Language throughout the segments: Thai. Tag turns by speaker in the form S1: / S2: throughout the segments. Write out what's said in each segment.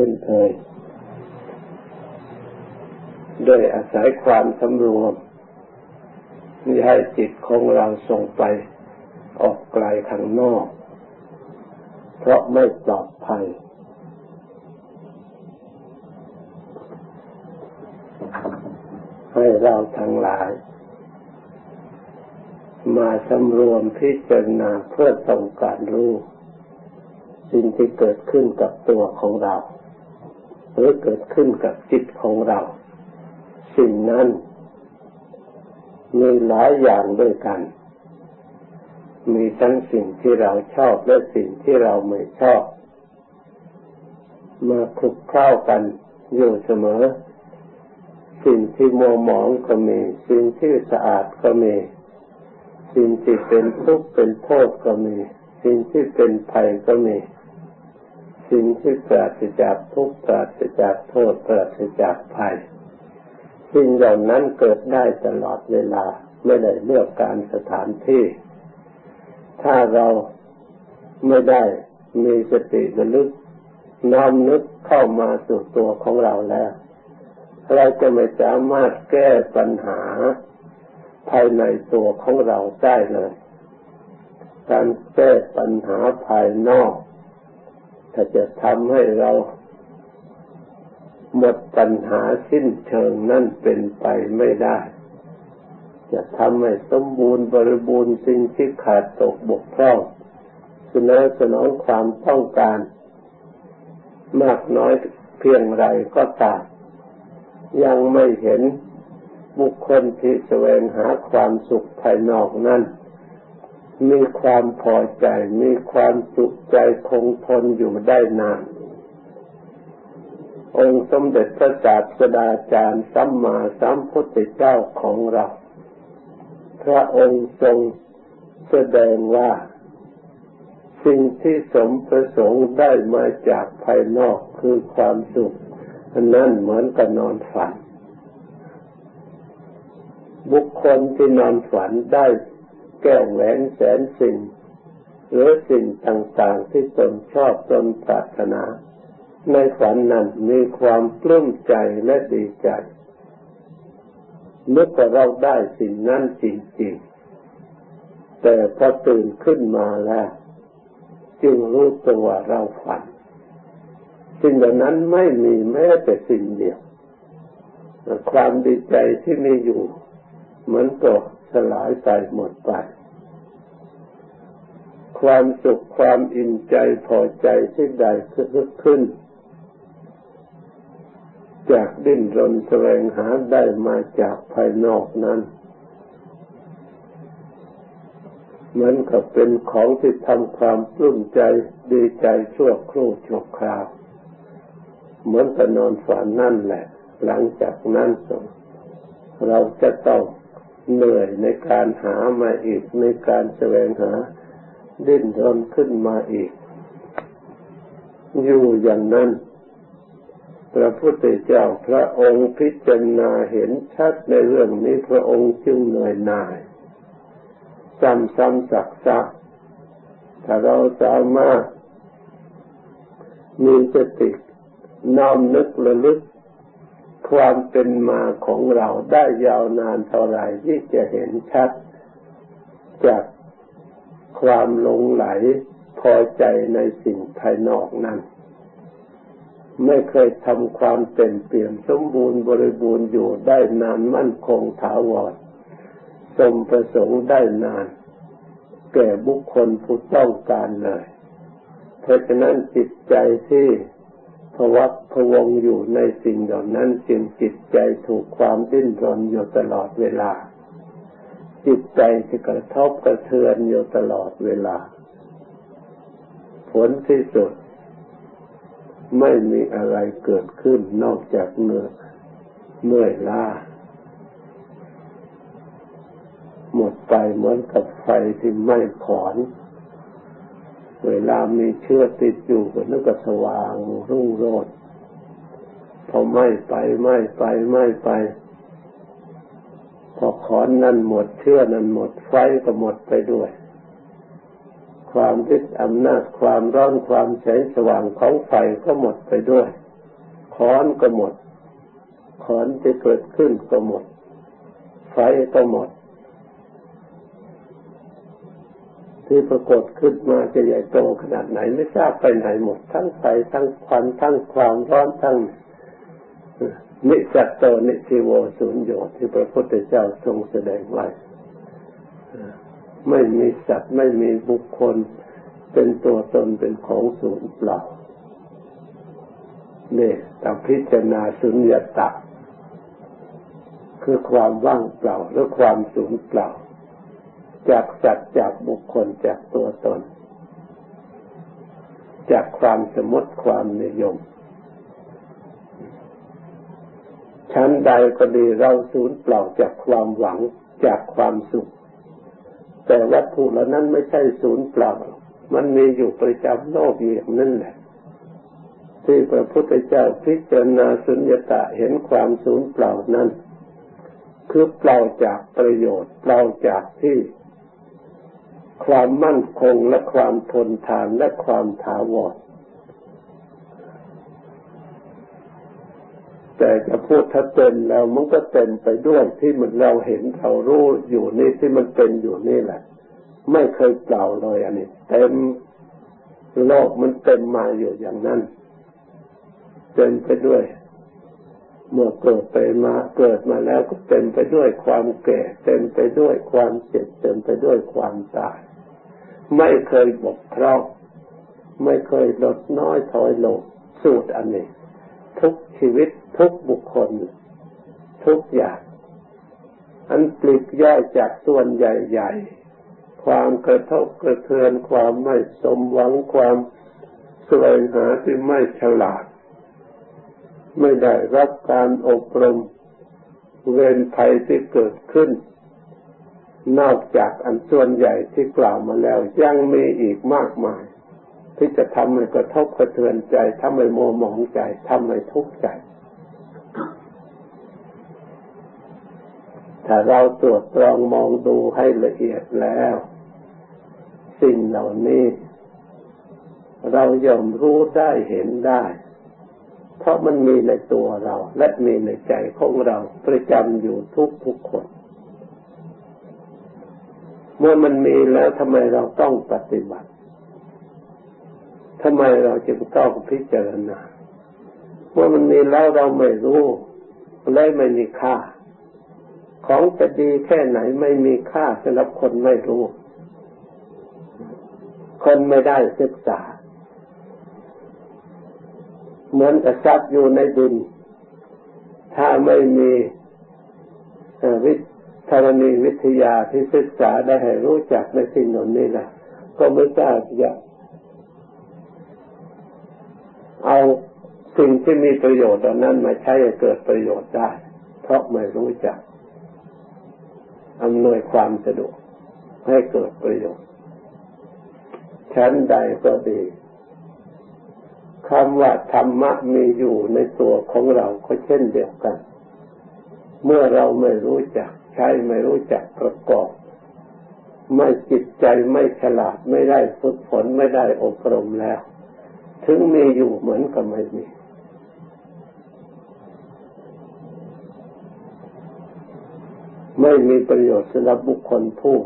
S1: ช่นเคยโดยอาศัยความสำรวมม่ให้จิตของเราส่งไปออกไกลข้างนอก เพราะไม่ปลอดภัย ให้เราทั้งหลาย มาสำรวมพิจารณาเพื่อต้องการรู้สิ่งที่เกิดขึ้นกับตัวของเรา หรือเกิดขึ้นกับจิตของเรา สิ่งนั้นมีหลายอย่างด้วยกัน มีทั้งสิ่งที่เราชอบและสิ่งที่เราไม่ชอบ มาคลุกเข้ากันอยู่เสมอ สิ่งที่มัวหมองก็มี สิ่งที่สะอาดก็มี สิ่งที่เป็นทุกข์เป็นโทษก็มี สิ่งที่เป็นภัยก็มี สิ่งที่ปราศจากทุกข์ปราศจากโทษปราศจากภัยสิ่งเหล่านั้นเกิดได้ตลอดเวลาไม่ได้เลือกการสถานที่ ถ้าเราไม่ได้มีสติระลึกน้อมนึกเข้ามาสู่ตัวของเราแล้ว เราจะไม่สามารถแก้ปัญหาภายในตัวของเราได้เลย การแก้ปัญหาภายนอก ถ้าจะทำให้เราหมดปัญหาสิ้นเชิงนั่นเป็นไปไม่ได้ จะทำให้สมบูรณ์บริบูรณ์สิ่งที่ขาดตกบกพร่องสนอสนองความต้องการ มากน้อยเพียงไรก็ตามยังไม่เห็นบุคคลที่แสวงหาความสุขภายนอกนั้น มีความพอใจ มีความสุขใจคงทนอยู่ได้นาน องค์สมเด็จพระศาสดาจารย์สัมมาสัมพุทธเจ้าของเรา พระองค์ทรงแสดงว่า สิ่งที่สมประสงค์ได้มาจากภายนอกคือความสุขนั่นเหมือนกับนอนฝัน บุคคลที่นอนฝันได้ แก้วแหวนแสนสิ่ง หรือสิ่งต่างๆที่ตนชอบตนปรารถนา ในฝันนั้นมีความปลื้มใจและดีใจเมื่อเราได้สิ่งนั้นจริงๆ แต่พอตื่นขึ้นมาแล้ว จึงรู้ตัวเราฝัน สิ่งเหล่านั้นไม่มีแม้แต่สิ่งเดียว ความดีใจที่มีอยู่ เหมือนกับ สลายไปหมดไป ความสุขความอิ่มใจพอใจที่ได้ขึ้น จากดิ้นรนแสวงหาได้มาจากภายนอกนั้นเหมือนกับเป็นของที่ทำความปลื้มใจดีใจชั่วครู่ชั่วคราว เหมือนกับนอนฝันนั่นแหละ หลังจากนั้นเราจะต้อง เหนื่อยในการหามาอีกในการแสวงหา ดิ้นรนขึ้นมาอีก อยู่อย่างนั้น พระพุทธเจ้าพระองค์พิจารณาเห็นชัดในเรื่องนี้พระองค์จึงเหนื่อยหน่ายซ้ำซ้ำสักซักถ้าเราสามารถมีสติน้อมนึกระลึก ความเป็นมาของเราได้ยาวนานเท่าไหร่ที่จะเห็นชัด จากความหลงไหลพอใจในสิ่งภายนอกนั้น ไม่เคยทำความเต็มเปลี่ยมสมบูรณ์บริบูรณ์อยู่ได้นานมั่นคงถาวรสมประสงค์ได้นาน แก่บุคคลผู้ต้องการเลย เพราะฉะนั้นจิตใจที่ วักพวงอยู่ในสิ่งเหล่านั้นจึงจิตใจถูกความดิ้นรนอยู่ตลอดเวลา จิตใจที่กระทบกระเทือนอยู่ตลอดเวลา ผลที่สุด ไม่มีอะไรเกิดขึ้นนอกจากเมื่อเมื่อยล้าหมดไปเหมือนกับไฟที่ไม้ขอน เวลามีเชื้อติดอยู่ก็นึกว่าสว่างรุ่งโรจน์พอไหม้ไปไหม้ไปไหม้ไป พอขอนนั้นหมดเชื้อนั้นหมดไฟก็หมดไปด้วย ความฤทธิ์อำนาจความร้อนความแสงสว่างของไฟก็หมดไปด้วยขอนก็หมดขอนที่เกิดขึ้นก็หมด ไฟก็หมด ที่ปรากฏขึ้นมาจะใหญ่โตขนาดไหนไม่ทราบไปไหนหมด ทั้งไฟทั้งควันทั้งความร้อนทั้งนิจัตโตนิสิโวสุญโยที่พระพุทธเจ้าทรงแสดงไว้ไม่มีสัตว์ไม่มีบุคคล เป็นตัวตนเป็นของสูญเปล่าเนี่ยตามพิจารณาสุญญตาคือความว่างเปล่าหรือความสูญเปล่า จากสัตว์จากบุคคลจากตัวตน จากความสมมติความนิยม ชั้นใดก็ดีเราสูญเปล่าจากความหวังจากความสุข แต่วัตถุเหล่านั้นไม่ใช่สูญเปล่า มันมีอยู่ประจำโลกอย่างนั้นแหละที่พระพุทธเจ้าพิจารณาสุญญตาเห็นความสูญเปล่านั้นคือเปล่าจากประโยชน์ เปล่าจากที่ ความมั่นคงและความทนทานและความถาวรแต่จะพูดถ้าเต็มแล้วมันก็เต็มไปด้วยที่มันเราเห็นเรารู้อยู่นี่ที่มันเป็นอยู่นี่แหละ ไม่เคยเปล่าเลยอันนี้เต็มโลกมันเต็มมาอยู่อย่างนั้นเต็มไปด้วย เมื่อเกิดไปมาเกิดมาแล้วก็เต็มไปด้วยความแก่ เต็มไปด้วยความเจ็บเต็มไปด้วยความตาย ไม่เคยบกพร่องไม่เคยลดน้อยถอยลงสูตรอันนี้ ทุกชีวิตทุกบุคคล ทุกอย่าง อันปลีกย่อยจากส่วนใหญ่ ๆ ความกระทบกระเทือนความไม่สมหวังความสวยหาที่ไม่ฉลาด ไม่ได้รับการอบรมเวรภัยที่เกิดขึ้น นอกจากอันส่วนใหญ่ที่กล่าวมาแล้ว ยังมีอีกมากมาย ที่จะทำให้กระทบกระเทือนใจทำให้โมหมองใจทำให้ทุกข์ใจ ถ้าเราตรวจตรองมองดูให้ละเอียดแล้ว สิ่งเหล่านี้ เราย่อมรู้ได้เห็นได้ เพราะมันมีในตัวเรา และมีในใจของเราประจำอยู่ทุกทุกคน เมื่อมันมีแล้วทำไมเราต้องปฏิบัติทำไมเราจึงต้องพิจารณาเมื่อมันมีแล้วเราไม่รู้เลยไม่มีค่า ของจะดีแค่ไหนไม่มีค่าสำหรับคนไม่รู้ คนไม่ได้ศึกษา เหมือนกับทรัพย์อยู่ในดิน ถ้าไม่มีวิ ธรณีวิทยาที่ศึกษาได้ให้รู้จักในสิ่งเหล่านี้แหละก็ไม่กล้าจะเอาสิ่งที่มีประโยชน์เหล่านั้นมาใช้ให้เกิดประโยชน์ได้ เพราะไม่รู้จักอำนวยความสะดวกให้เกิดประโยชน์ ชั้นใดก็ดีคำว่าธรรมะมีอยู่ในตัวของเราก็เช่นเดียวกัน เมื่อเราไม่รู้จัก ใช้ไม่รู้จักประกอบ ไม่จิตใจไม่ฉลาดไม่ได้ฝึกฝนไม่ได้อบรมแล้ว ถึงมีอยู่เหมือนกับไม่มีไม่มีประโยชน์สำหรับบุคคลผู้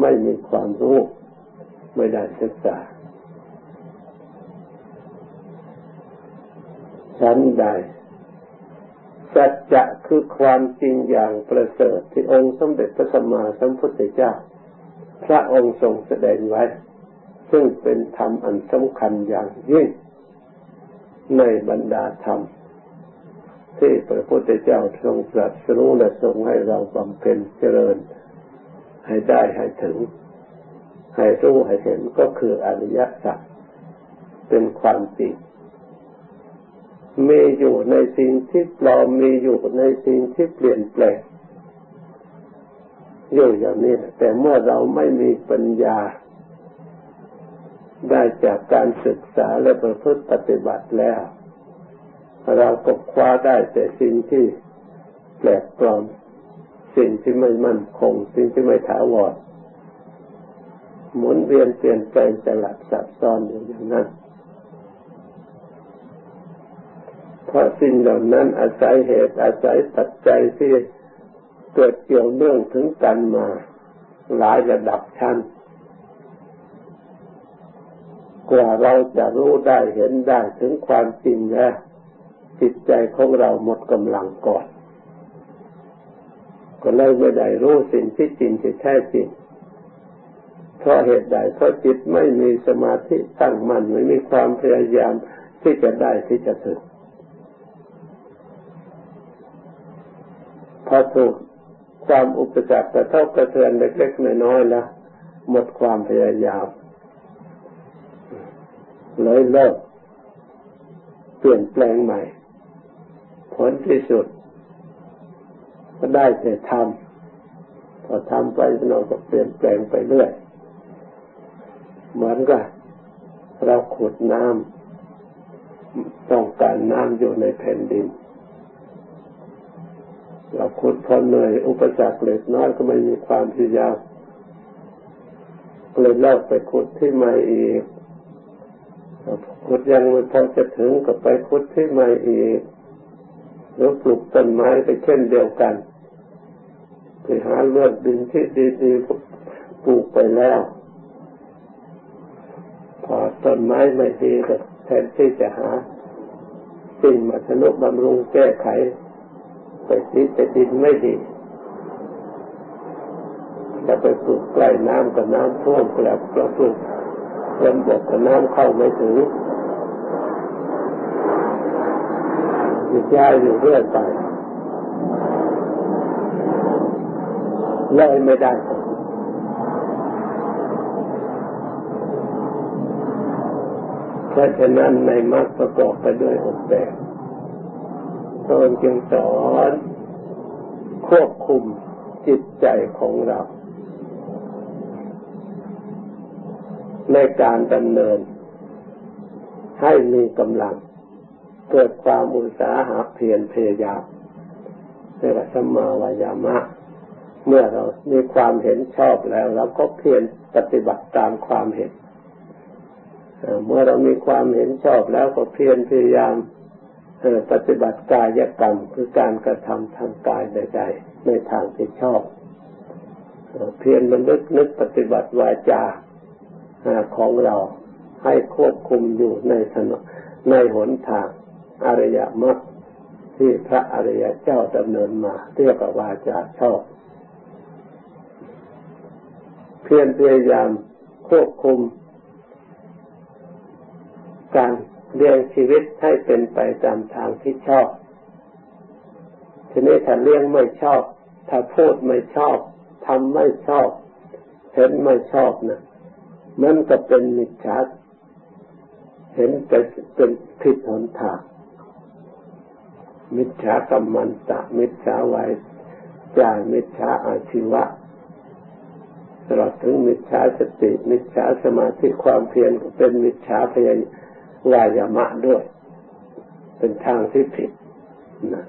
S1: ไม่มีความรู้ ไม่ได้ศึกษาชั้นใด สัจจะคือความจริงอย่างประเสริฐที่องค์สมเด็จพระสัมมาสัมพุทธเจ้า พระองค์ทรงแสดงไว้ ซึ่งเป็นธรรมอันสำคัญอย่างยิ่ง ในบรรดาธรรม ที่พระพุทธเจ้าทรงตรัสรู้และทรงให้เราบำเพ็ญเจริญ ให้ได้ให้ถึง ให้รู้ให้เห็นก็คืออริยสัจเป็นความจริง มีอยู่ในสิ่งที่ปลอมมีอยู่ในสิ่งที่เปลี่ยนแปลงอยู่อย่างนี้แต่เมื่อเราไม่มีปัญญา ได้จากการศึกษาและประพฤติปฏิบัติแล้ว เราก็คว้าได้แต่สิ่งที่แปลกปลอม สิ่งที่ไม่มั่นคง สิ่งที่ไม่ถาวรหมุนเวียนเปลี่ยนแปลงสลับซับซ้อนอยู่อย่างนั้น เพราะสิ่งเหล่านั้นอาศัยเหตุอาศัยปัจจัยที่เกิดเกี่ยวเนื่องถึงกันมาหลายระดับชั้นกว่าเราจะรู้ได้เห็นได้ถึงความจริงแล้วจิตใจของเราหมดกำลังก่อน ก็เลยไม่ได้รู้สิ่งที่จริงที่แท้จริงเพราะเหตุใดเพราะจิตไม่มีสมาธิตั้งมั่นไม่มีความพยายามที่จะได้ที่จะถึง พอถูกความอุปสรรคกระทบกระเทือนเล็กๆน้อยๆแล้วหมดความพยายามเลยเลิกเปลี่ยนแปลงใหม่ ผลที่สุด ก็ได้แต่ทำพอทำไปเราก็เปลี่ยนแปลงไปเรื่อยเหมือนกับเราขุดน้ำต้องการน้ำอยู่ในแผ่นดิน เราขุดพอเหนื่อยอุปสรรคเล็กน้อยก็ไม่มีความพยายามเลยเลิกไปขุดที่ใหม่อีกขุดยังไม่พอจะถึงก็ไปขุดที่ใหม่อีกหรือปลูกต้นไม้ไปเช่นเดียวกันไปหาเลือกดินที่ดีๆปลูกไปแล้ว พอต้นไม้ไม่ดีก็แทนที่จะหาสิ่งมาสนุบำรุงแก้ไข ไปติดแต่ดินไม่ดีจะไปปลูกใกล้น้ำกับน้ำท่วมแล้วเราปลูกลมบกกับน้ำเข้าไม่ถึงจิตใจอยู่เรื่อยไปเลยไม่ได้เพราะฉะนั้นในมรรคประกอบไปด้วยหกแบบ ระองค์จึงสอน ควบคุมจิตใจของเรา ในการดำเนิน ให้มีกำลัง เกิดความอุตสาหะเพียรพยายามในรัสมาวายามะเมื่อเรามีความเห็นชอบแล้วเราก็เพียรปฏิบัติตามความเห็น เมื่อเรามีความเห็นชอบแล้วก็เพียรพยายาม ปฏิบัติกายกรรมคือการกระทำทางกายใดๆในทางที่ชอบเพียรมันลึกนึกปฏิบัติวาจาของเราให้ควบคุมอยู่ในถนนในหนทางอริยมรรคที่พระอริยเจ้าดำเนินมาเรียกว่าวาจาชอบ เพียรพยายามควบคุมการ เลี้ยงชีวิตให้เป็นไปตามทางที่ชอบ ทีนี้ถ้าเลี้ยงไม่ชอบ ถ้าพูดไม่ชอบทำไม่ชอบ เห็นไม่ชอบนะมันก็เป็นมิจฉาเห็นเป็นเป็นผิดหนทางมิจฉากรรมันตะ มิจฉาไวจามิจฉาอาชีวะตลอดถึงมิจฉาสติ มิจฉาสมาธิความเพียรเป็นมิจฉาพยา วายามะด้วย เป็นทางที่ผิดนะ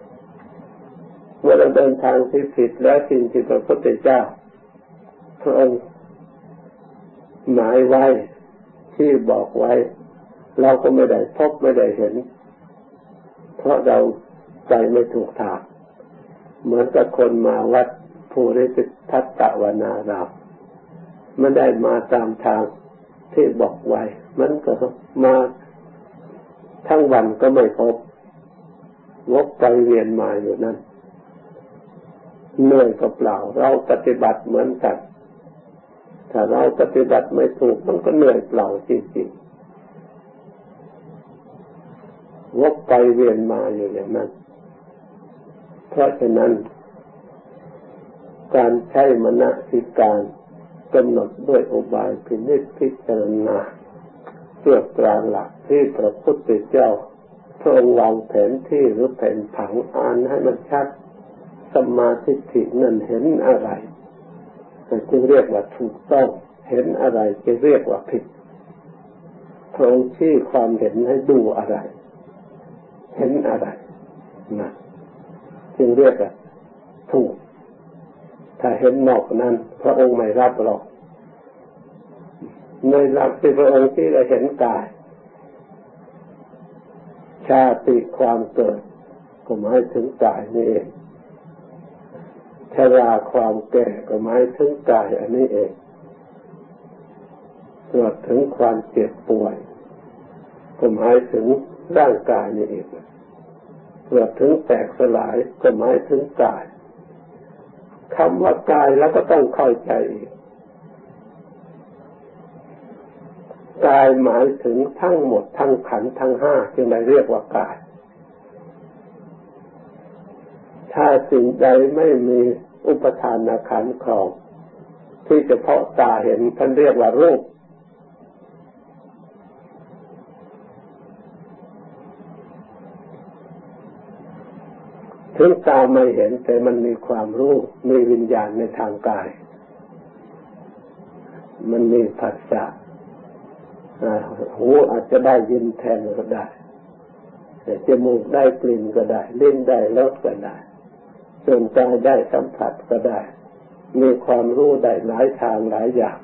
S1: เมื่อเราเดินทางที่ผิดแล้วสิ่งที่พระพุทธเจ้าพระองค์หมายไว้ที่บอกไว้ เราก็ไม่ได้พบไม่ได้เห็น เพราะเราใจไม่ถูกทางเหมือนกับคนมาวัดภูริสิทธัตตะวนาราไม่ได้มาตามทางที่บอกไว้ มันก็มา ทั้งวันก็ไม่พบวกไปเวียนมาอยู่นั่นเหนื่อยก็เปล่า เราปฏิบัติเหมือนกัน ถ้าเราปฏิบัติไม่ถูกมันก็เหนื่อยเปล่าจริงๆวกไปเวียนมาอยู่อย่างนั้น เพราะฉะนั้น การใช้มณสิการกำหนดด้วยอุบายพินิจพิจารณาเพื่อกลางหลัก ที่พระพุทธเจ้าทรงวางแผนที่หรือแผนผังอ่านให้มันชัดสมาธิินั้นเห็นอะไรจึงเรียกว่าถูกต้อง เห็นอะไรจะเรียกว่าผิดพระองค์ชี้ความเห็นให้ดูอะไร เห็นอะไรนะจึงเรียกว่าถูก ถ้าเห็นนอกนั้น พระองค์ไม่รับหรอกในหลักที่พระองค์ที่เราเห็นกาย ชาติความเกิดก็หมายถึงกายนี่เองชราความแก่ก็หมายถึงกายอันนี้เองตรวจถึงความเจ็บป่วยก็หมายถึงร่างกายนี่เองตรวจถึงแตกสลายก็หมายถึงกายคำว่ากายแล้วก็ต้องเข้าใจอีก กายหมายถึงทั้งหมดทั้งขันทั้งห้าจึงได้เรียกว่ากาย ถ้าสิ่งใดไม่มีอุปทานาขันครอง ที่เฉพาะตาเห็นท่านเรียกว่ารูป ถึงตาไม่เห็นแต่มันมีความรู้ มีวิญญาณในทางกาย มันมีผัสสะ หูอาจจะได้ยินแทนก็ได้ แต่จมูกได้กลิ่นก็ได้ลิ้นได้รสก็ได้ส่วนใจได้สัมผัสก็ได้ มีความรู้ได้หลายทางหลายอย่าง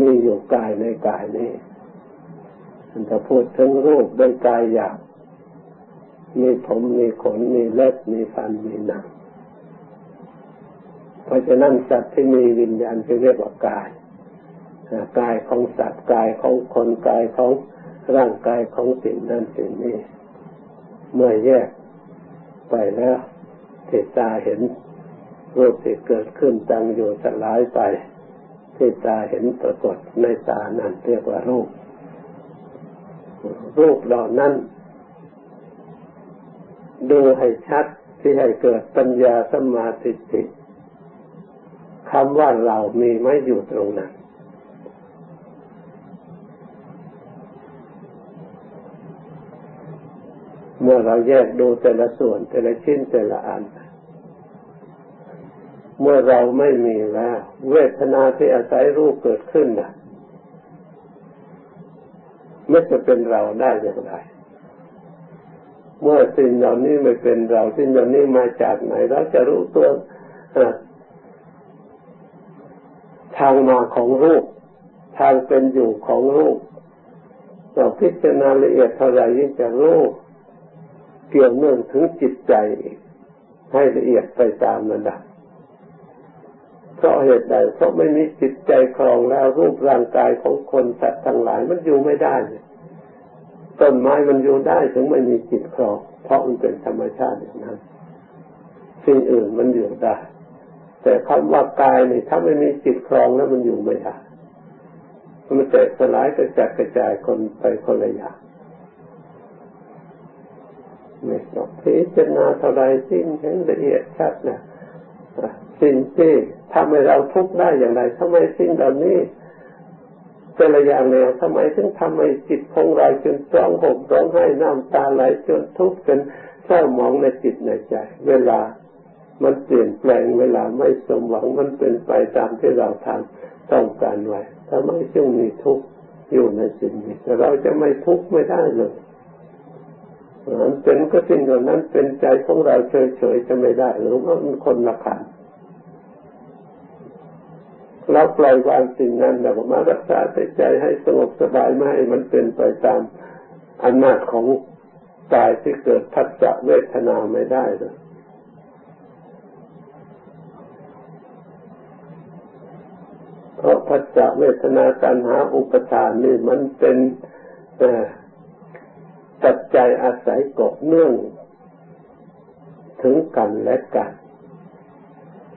S1: มีอยู่กายในกายนี้มันจะพูดถึงรูปโดยกายอย่าง มีผมมีขนมีเล็บมีฟันมีหนัง เพราะฉะนั้นสัตว์ที่มีวิญญาณจะเรียกว่ากาย กายของสัตว์กายของคนกายของร่างกายของสิ่งนั้นสิ่งนี้ เมื่อแยกไปแล้วที่ตาเห็นรูปที่เกิดขึ้นตั้งอยู่สลายไป ที่ตาเห็นปรากฏในตานั้นเรียกว่ารูป รูปเหล่านั้น ดูให้ชัดที่ให้เกิดปัญญาสมาธิคำว่าเรามีไม่อยู่ตรงนั้น เมื่อเราแยกดูแต่ละส่วนแต่ละชิ้นแต่ละอัน เมื่อเราไม่มีแล้ว เวทนาที่อาศัยรูปเกิดขึ้นนะไม่จะเป็นเราได้อย่างไร เมื่อสิ่งเหล่านี้ไม่เป็นเราสิ่งเหล่านี้มาจากไหนเราจะรู้ตัวทางมาของรูป ทางเป็นอยู่ของรูปเราพิจารณาละเอียดเท่าไหร่ยิ่งจะรู้ เกี่ยวเนื่องถึงจิตใจให้ละเอียดไปตามระดับเพราะเหตุใดเพราะไม่มีจิตใจครองแล้วรูปร่างกายของคนสัตว์ทั้งหลายมันอยู่ไม่ได้ต้นไม้มันอยู่ได้ถึงไม่มีจิตครอง เพราะมันเป็นธรรมชาติอย่างนั้นสิ่งอื่นมันอยู่ได้ แต่คำว่ากายนี่ถ้าไม่มีจิตครองแล้วมันอยู่ไม่ได้มันแตกสลายกระจัดกระจายคนไปคนละอย่าง ไม่ต้องพิจารณาเท่าไรสิ้นเห็นละเอียดชัดนะสิ่งที่ทำให้เราทุกข์ได้อย่างไรทำไมสิ่งเหล่านี้เป็นระยะแนวทำไมถึงทำให้จิตของเราจนร้องห่มร้องไห้น้ำตาไหลจนทุกข์จนเศร้าหมองในจิตในใจ เวลามันเปลี่ยนแปลงเวลาไม่สมหวังมันเป็นไปตามที่เราทำต้องการไว้ทำไมจึงมีทุกข์อยู่ในสิ่งนี้แต่เราจะไม่ทุกข์ไม่ได้เลย มันเป็นก็สิ่งเหล่านั้นเป็นใจของเราเฉยๆจะไม่ได้หรือว่ามันคนละขันเราปล่อยวางสิ่งนั้นแล้วมารักษาใจให้สงบสบายไม่ให้มันเป็นไปตามอำนาจของกายที่เกิดพัฒจะเวทนาไม่ได้เลยเพราะพัฒจะเวทนาการหาอุปทานนี่มันเป็น ปัจจัยอาศัยเกาะเนื่อง ถึงกันและกัน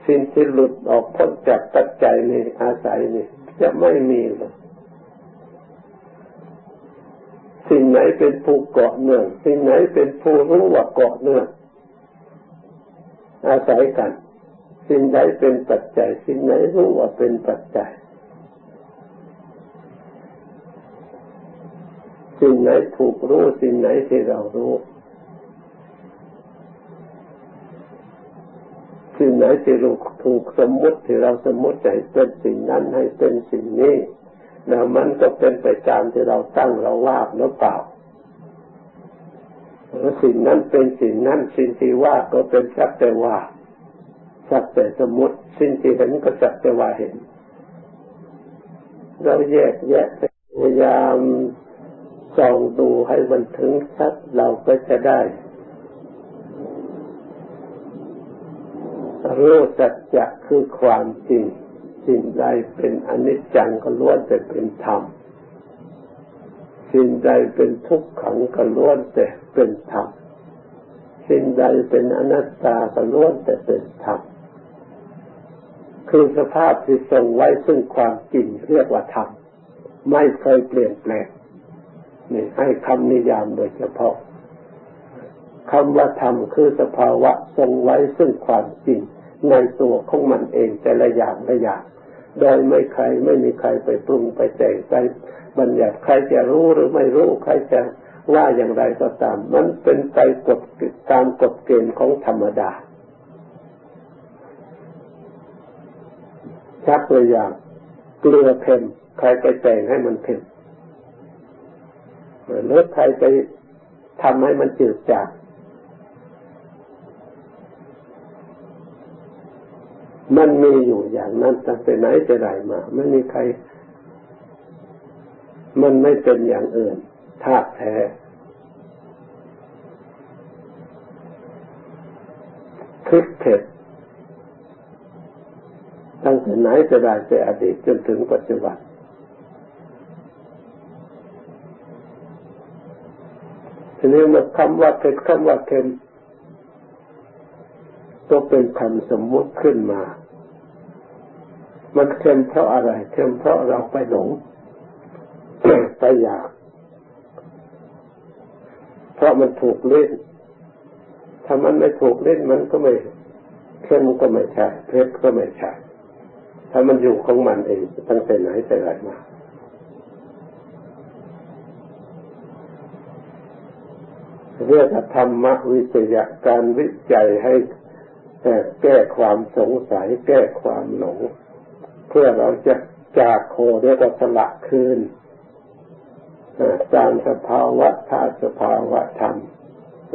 S1: สิ่งที่หลุดออกพ้นจากปัจจัยนี้อาศัยนี้จะไม่มีเลยสิ่งไหนเป็นผู้เกาะเนื่อง สิ่งไหนเป็นผู้รู้ว่าเกาะเนื่อง อาศัยกัน สิ่งใดเป็นปัจจัย สิ่งไหนรู้ว่าเป็นปัจจัย สิ่งไหนถูกรู้ สิ่งไหนที่เรารู้ สิ่งไหนที่รู้ถูกสมมติที่เราสมมติใจเป็นสิ่งนั้นให้เป็นสิ่งนี้แล้วมันก็เป็นไปตามที่เราตั้งเราว่าหรือเปล่าแล้วสิ่งนั้นเป็นสิ่งนั้นสิ่งที่ว่าก็เป็นสักแต่ว่าสักแต่สมมติสิ่งที่เห็นก็สักแต่ว่าเห็น เราแยกแยะพยายาม ส่องดูให้มันถึงชัดเราก็จะได้รู้สัจจะคือความจริงสิ่งใดเป็นอนิจจังก็ล้วนแต่เป็นธรรม สิ่งใดเป็นทุกขังก็ล้วนแต่เป็นธรรม สิ่งใดเป็นอนัตตาก็ล้วนแต่เป็นธรรม คือสภาพที่ทรงไว้ซึ่งความจริงเรียกว่าธรรม ไม่เคยเปลี่ยนแปลง นี่ให้คำนิยามโดยเฉพาะคำว่าธรรมคือสภาวะทรงไว้ซึ่งความจริงในตัวของมันเองแต่ละอย่างละอย่าง โดยไม่ใครไม่มีใครไปปรุงไปแต่งไปบัญญัติใครจะรู้หรือไม่รู้ใครจะว่าอย่างไรก็ตาม มันเป็นไปกฎตามกฎเกณฑ์ของธรรมดาชักตัวอย่างเกลือเค็มใครไปแต่งให้มันเค็ม หรือใครไปทำให้มันจืดจางมันมีอยู่อย่างนั้นตั้งแต่ไหนแต่ไรมา ไม่มีใคร มันไม่เป็นอย่างอื่นธาตุแท้คิดเผ็ดตั้งแต่ไหนแต่ไรแต่อดีตจนถึงปัจจุบัน ทีนี้มาคำว่าเผ็ดคำว่าเค็มก็เป็นคำสมมุติขึ้นมา มันเค็มเพราะอะไรเค็มเพราะเราไปหลงไปอยาก เพราะมันถูกเล่น ถ้ามันไม่ถูกเล่นมันก็ไม่เค็มก็ไม่ใช่เผ็ดก็ไม่ใช่ถ้ามันอยู่ของมันเองตั้งแต่ไหนแต่ไรมา เรียกธรรมวิจยะการวิจัยให้แก้ความสงสัย แก้ความหลง เพื่อเราจะจากโคเรียกว่าสละคืนตามสภาวะธาตุสภาวะธรรม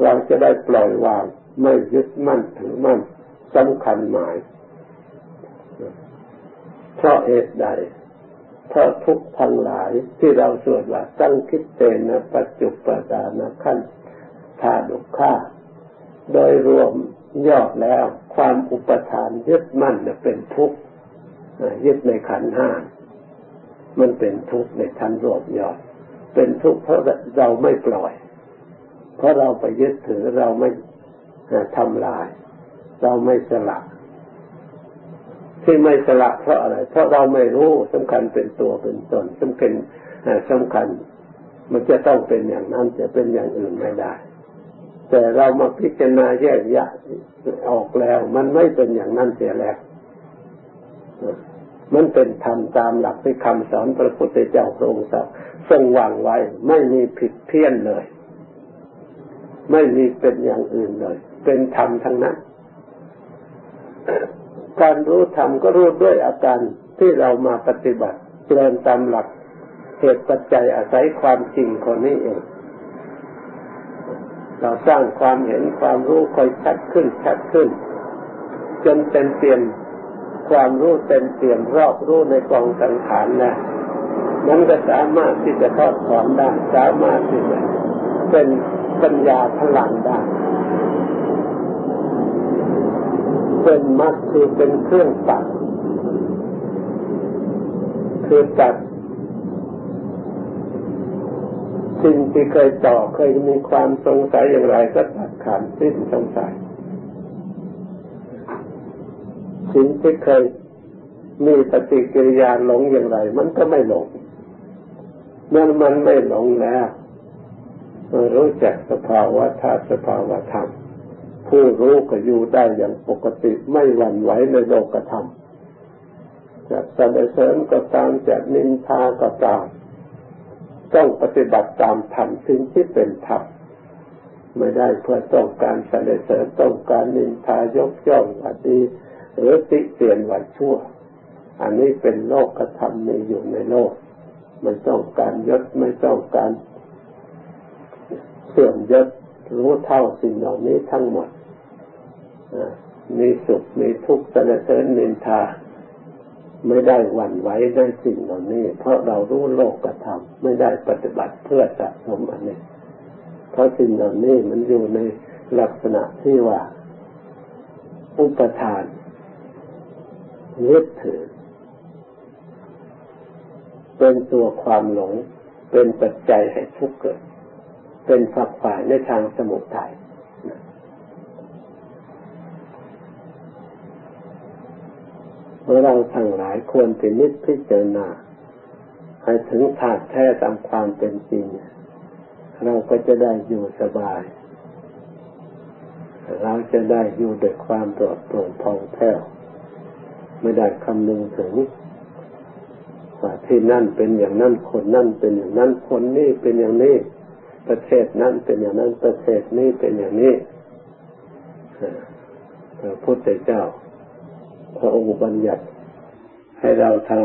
S1: เราจะได้ปล่อยวาง ไม่ยึดมั่นถือมั่นสำคัญหมาย เพราะเหตุใด เพราะทุกทั้งหลายที่เราสวดว่าตั้งคิดเตนะปัจจุปดานะขั้น ทาดุข้าโดยรวมยอดแล้วความอุปทานยึดมั่นเป็นทุกข์ยึดในขันห้ามันเป็นทุกข์ในทันรวบยอด เป็นทุกข์เพราะเราไม่ปล่อย เพราะเราไปยึดถือเราไม่ทำลาย เราไม่สละที่ไม่สละเพราะอะไร เพราะเราไม่รู้สำคัญเป็นตัวเป็นตนสำคัญสำคัญ มันจะต้องเป็นอย่างนั้นจะเป็นอย่างอื่นไม่ได้ แต่เรามาพิจารณาแยกแยะออกแล้ว มันไม่เป็นอย่างนั้นเสียแล้ว มันเป็นธรรมตามหลักที่คำสอนพระพุทธเจ้าทรงทรงวางไว้ ไม่มีผิดเพี้ยนเลย ไม่มีเป็นอย่างอื่นเลย เป็นธรรมทั้งนั้น การรู้ธรรมก็รู้ด้วยอาการที่เรามาปฏิบัติเดินตามหลักเหตุปัจจัยอาศัยความจริงคนนี้เอง เราสร้างความเห็นความรู้ค่อยชัดขึ้นชัดขึ้น จนเต็มเปี่ยมความรู้เต็มเปี่ยมรอบรู้ในกองสังขารนะมันก็สามารถที่จะทอดถอนได้สามารถที่จะเป็นปัญญาพลังได้เป็นมรรคคือเป็นเครื่องตัดคือตัด สิ่งที่เคยต่อเคยมีความสงสัยอย่างไรก็ตัดขาดสิ้นสงสัยสิ่งที่เคยมีปฏิกิริยาหลงอย่างไร มันก็ไม่หลงเมื่อมันไม่หลงแล้วรู้จักสภาวะธาตุสภาวะธรรมผู้รู้ก็อยู่ได้อย่างปกติไม่หวั่นไหวในโลกธรรมจะสรรเสริญก็ตามจะนินทาก็ตาม ต้องปฏิบัติตามธรรมสิ่งที่เป็นธรรมไม่ได้เพื่อต้องการสรรเสริญต้องการนินทายกย่องวัดีหรือติเตียนวัดชั่ว อันนี้เป็นโลกธรรมมีอยู่ในโลกไม่ต้องการยศไม่ต้องการเสื่อมยศรู้เท่าสิ่งเหล่านี้ทั้งหมดมีสุขมีทุกข์สรรเสริญนินทา ไม่ได้หวั่นไหวในสิ่งเหล่านี้ เพราะเรารู้โลกกระทำไม่ได้ปฏิบัติเพื่อสะสมอันนี้เพราะสิ่งเหล่านี้มันอยู่ในลักษณะที่ว่า อุปทานยึดถือ เป็นตัวความหลง เป็นปัจจัยให้ทุกข์เกิด เป็นฝักฝ่ายในทางสมุทัย เราทั้งหลายควรพินิจพิจารณาให้ถึงธาตุแท้ตามความเป็นจริง เราก็จะได้อยู่สบาย เราจะได้อยู่ด้วยความปลอดโปร่งพองแผ้วไม่ได้คำนึงถึงว่าที่นั่นเป็นอย่างนั้นคนนั่นเป็นอย่างนั้นคนนี้เป็นอย่างนี้ ประเทศนั้นเป็นอย่างนั้นประเทศนี้เป็นอย่างนี้พระพุทธเจ้า พระองค์บัญญัติให้เราทาง